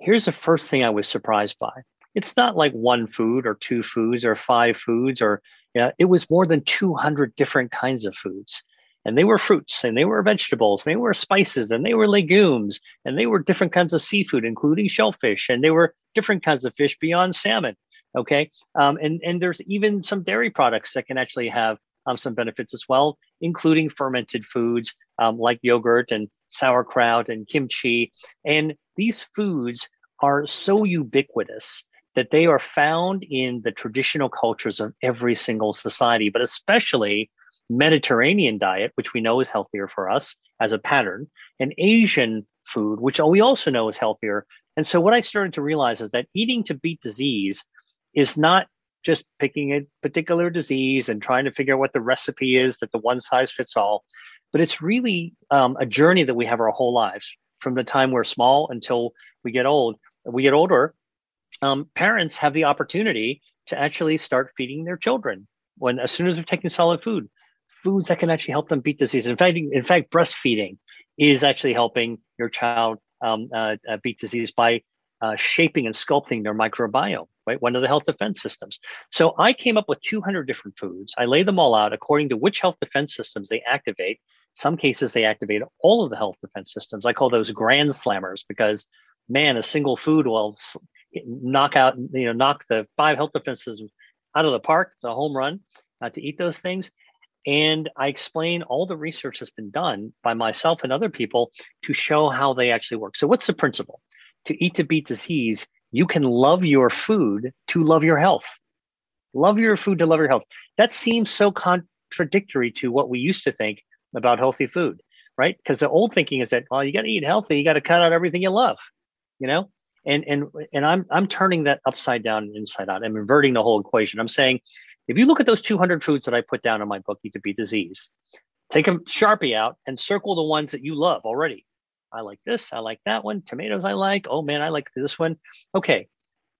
here's the first thing I was surprised by. It's not like one food or two foods or five foods, or yeah, it was more than 200 different kinds of foods. And they were fruits and they were vegetables, and they were spices and they were legumes and they were different kinds of seafood, including shellfish, and they were different kinds of fish beyond salmon. Okay. Um, and, and there's even some dairy products that can actually have um, some benefits as well, including fermented foods um, like yogurt and sauerkraut and kimchi. And these foods are so ubiquitous that they are found in the traditional cultures of every single society, but especially Mediterranean diet, which we know is healthier for us as a pattern, and Asian food, which we also know is healthier. And so, what I started to realize is that eating to beat disease is not just picking a particular disease and trying to figure out what the recipe is that the one size fits all. But it's really um, a journey that we have our whole lives from the time we're small until we get old. We get older. Um, parents have the opportunity to actually start feeding their children when as soon as they're taking solid food, foods that can actually help them beat disease. In fact, in fact, breastfeeding is actually helping your child um, uh, uh, beat disease by uh, shaping and sculpting their microbiome, right? One of the health defense systems. So I came up with 200 different foods. I lay them all out according to which health defense systems they activate. Some cases they activate all of the health defense systems. I call those grand slammers because, man, a single food will knock out, you know, knock the five health defenses out of the park. It's a home run uh, to eat those things. And I explain all the research that's been done by myself and other people to show how they actually work. So, what's the principle? to eat to beat disease, you can love your food to love your health. Love your food to love your health. That seems so contradictory to what we used to think about healthy food, right? Because the old thinking is that, well, you got to eat healthy, you got to cut out everything you love, you know? And and and I'm I'm turning that upside down and inside out. I'm inverting the whole equation. I'm saying, if you look at those 200 foods that I put down in my book, Eat to Beat Disease, take a sharpie out and circle the ones that you love already I like this. I like that one. Tomatoes, I like. Oh man, I like this one. Okay,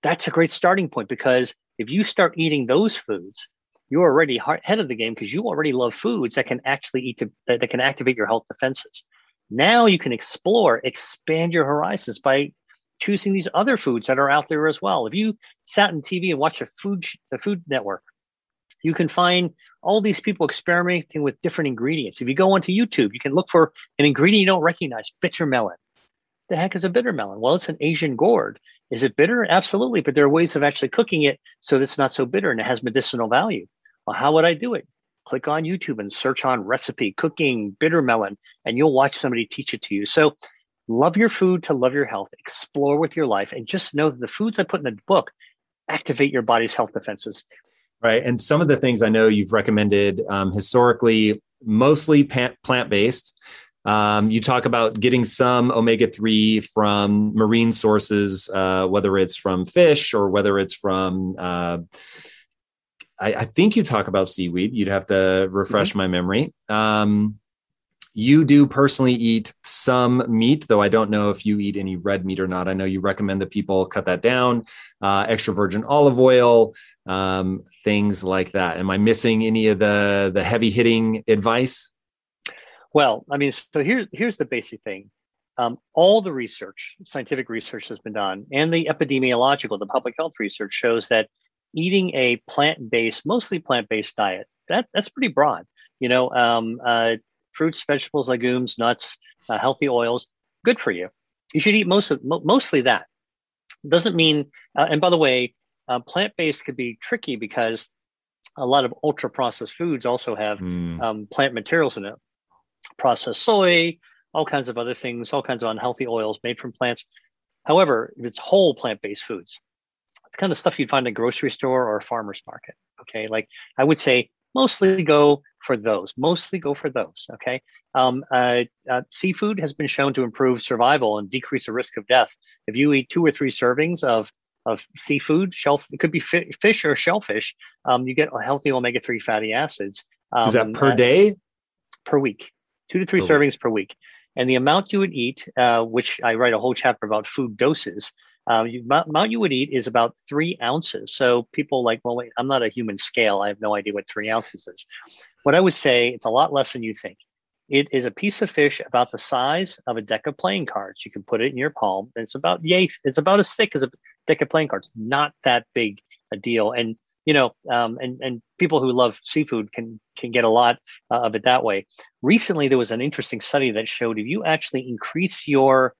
that's a great starting point because if you start eating those foods, you're already ahead of the game because you already love foods that can actually eat to, that, can activate your health defenses. Now you can explore, expand your horizons by choosing these other foods that are out there as well. If you sat on TV and watched the food the Food Network, you can find all these people experimenting with different ingredients. If you go onto YouTube, you can look for an ingredient you don't recognize, bitter melon. The heck is a bitter melon? Well, it's an Asian gourd. Is it bitter? Absolutely. But there are ways of actually cooking it so that it's not so bitter and it has medicinal value. Well, how would I do it? Click on YouTube and search on recipe cooking bitter melon, and you'll watch somebody teach it to you. So love your food to love your health, explore with your life, and just know that the foods I put in the book activate your body's health defenses
right? And some of the things I know you've recommended um, historically, mostly plant based. Um, you talk about getting some omega 3 from marine sources, uh, whether it's from fish or whether it's from, uh, I, I, think you talk about seaweed. You'd have to refresh mm-hmm. my memory. Um, you do personally eat some meat, though I don't know if you eat any red meat or not. I know you recommend that people cut that down, uh, extra virgin olive oil, um, things like that. Am I missing any of the the heavy hitting advice?
Well, I mean, so here's here's the basic thing. Um, all the research, scientific research has been done, and the epidemiological, the public health research shows that eating a plant-based, mostly plant-based diet, that that's pretty broad. You know, um, uh, fruits, vegetables, legumes, nuts, uh, healthy oils, good for you. You should eat most of mostly that. Doesn't mean, uh, and by the way, uh, plant based could be tricky because a lot of ultra processed foods also have mm. um, plant materials in it, processed soy, all kinds of other things, all kinds of unhealthy oils made from plants. However, if it's whole plant based foods, it's kind of stuff you'd find in a grocery store or a farmer's market. Okay. Like I would say mostly go for those. Mostly go for those. Okay. Um, uh, uh, seafood has been shown to improve survival and decrease the risk of death. If you eat two or three servings of of seafood, shell it could be fi- fish or shellfish. Um, you get healthy omega three fatty acids.
Um, Is that um, per day?
Per week, two to three per servings week. per week. And the amount you would eat, uh, which I write a whole chapter about food doses, um, you, amount you would eat is about three ounces. So people like, well, wait, I'm not a human scale. I have no idea what three ounces is. What I would say, it's a lot less than you think. It is a piece of fish about the size of a deck of playing cards. You can put it in your palm. It's about yay. It's about as thick as a deck of playing cards. Not that big a deal. And you know, um, and and people who love seafood can can get a lot uh, of it that way. Recently, there was an interesting study that showed if you actually increase your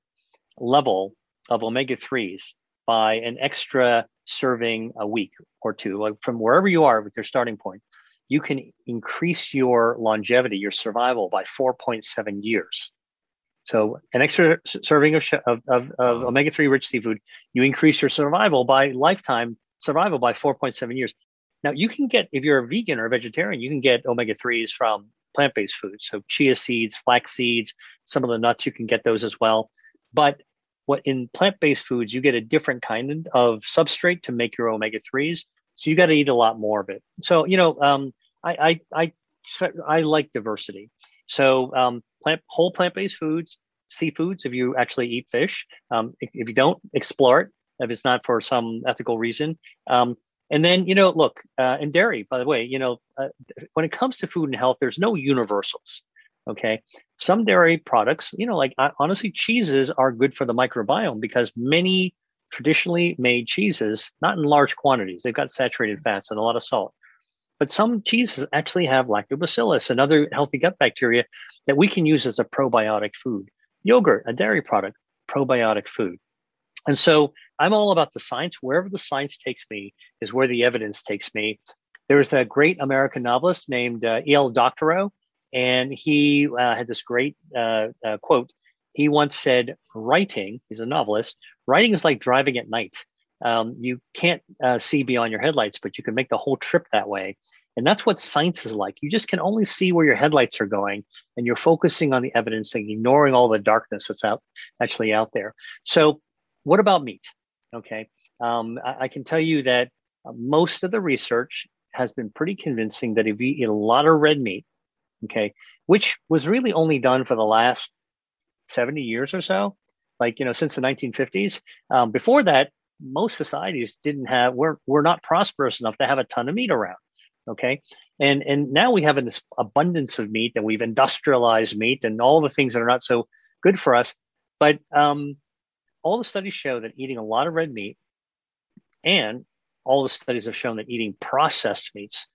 level of omega 3s by an extra serving a week or two, like from wherever you are with your starting point, you can increase your longevity, your survival by 4.7 years. So, an extra serving of, of, of, of omega 3 rich seafood, you increase your survival by lifetime survival by 4.7 years. Now, you can get, if you're a vegan or a vegetarian, you can get omega 3s from plant based foods. So, chia seeds, flax seeds, some of the nuts, you can get those as well. But what in plant-based foods you get a different kind of substrate to make your omega-3s so you got to eat a lot more of it. So you know um, I, I i i like diversity. So um, plant whole plant-based foods seafoods if you actually eat fish um, if, if, you don't explore it if it's not for some ethical reason. Um, and then you know look uh, and dairy by the way you know uh, when it comes to food and health there's no universals Okay. Some dairy products, you know, like honestly, cheeses are good for the microbiome because many traditionally made cheeses, not in large quantities, they've got saturated fats and a lot of salt. But some cheeses actually have lactobacillus and other healthy gut bacteria that we can use as a probiotic food. Yogurt, a dairy product, probiotic food. And so I'm all about the science. Wherever the science takes me is where the evidence takes me. There's a great American novelist named uh, E.L. Doctorow and he uh, had this great uh, uh, quote. He once said, Writing, he's a novelist, writing is like driving at night. Um, you can't uh, see beyond your headlights, but you can make the whole trip that way. And that's what science is like. You just can only see where your headlights are going, and you're focusing on the evidence and ignoring all the darkness that's out actually out there. So, what about meat? Okay, um, I, I, can tell you that uh, most of the research has been pretty convincing that if you eat a lot of red meat, okay, which was really only done for the last 70 years or so, like, you know, since the 1950s. Um, before that, most societies didn't have, we're, we're not prosperous enough to have a ton of meat around. Okay. And, and now we have an abundance of meat and we've industrialized meat and all the things that are not so good for us. But um, all the studies show that eating a lot of red meat and all the studies have shown that eating processed meats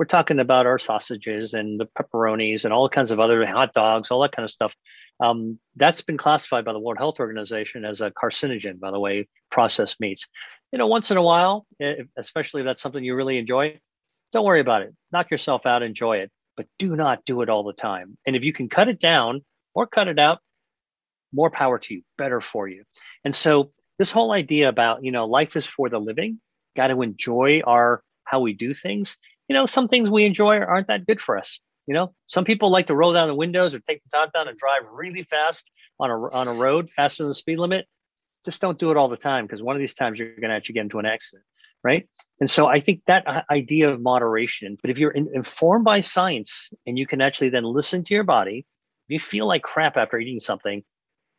we're talking about our sausages and the pepperonis and all kinds of other hot dogs, all that kind of stuff. Um, that's been classified by the World Health Organization as a carcinogen, by the way, processed meats. You know, once in a while, especially if that's something you really enjoy, don't worry about it. Knock yourself out, enjoy it, but do not do it all the time. And if you can cut it down or cut it out, more power to you, better for you. And so, this whole idea about, you know, life is for the living, got to enjoy our how we do things you know, some things we enjoy aren't that good for us. You know, some people like to roll down the windows or take the top down and drive really fast on a on a road faster than the speed limit. Just don't do it all the time because one of these times you're going to actually get into an accident, right? And so I think that idea of moderation. But if you're in, informed by science and you can actually then listen to your body, if you feel like crap after eating something,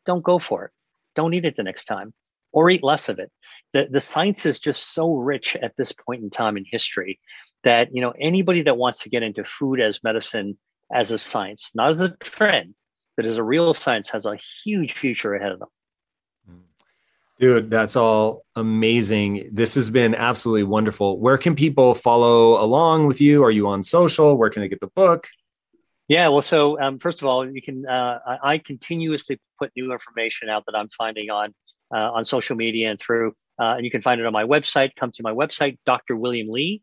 don't go for it. Don't eat it the next time or eat less of it. The, the science is just so rich at this point in time in history that you know anybody that wants to get into food as medicine as a science, not as a trend, but as a real science, has a huge future ahead of them.
Dude, that's all amazing. This has been absolutely wonderful. Where can people follow along with you? Are you on social? Where can they get the book?
Yeah, well, so um, first of all, you can. Uh, I, I, continuously put new information out that I'm finding on uh, on social media and through, uh, and you can find it on my website. Come to my website, Dr. William Li,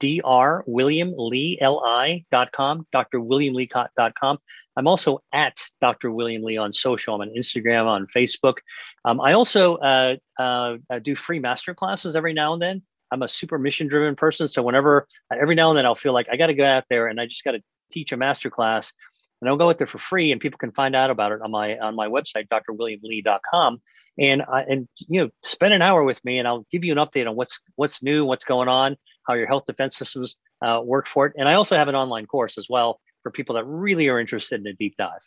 Dr. William Lee Li, drwilliamli.com, drwilliamli.com. I'm also at Dr. William Li on social. I'm on Instagram, on Facebook. Um, I also uh, uh, do free master classes every now and then. I'm a super mission driven person. So whenever every now and then I'll feel like I got to go out there and I just got to teach a master class and I'll go out there for free and people can find out about it on my on my website, drwilliamli.com. And I, and you know, spend an hour with me and I'll give you an update on what's what's new, what's going on, how your health defense systems uh, work for it. And I also have an online course as well for people that really are interested in a deep dive.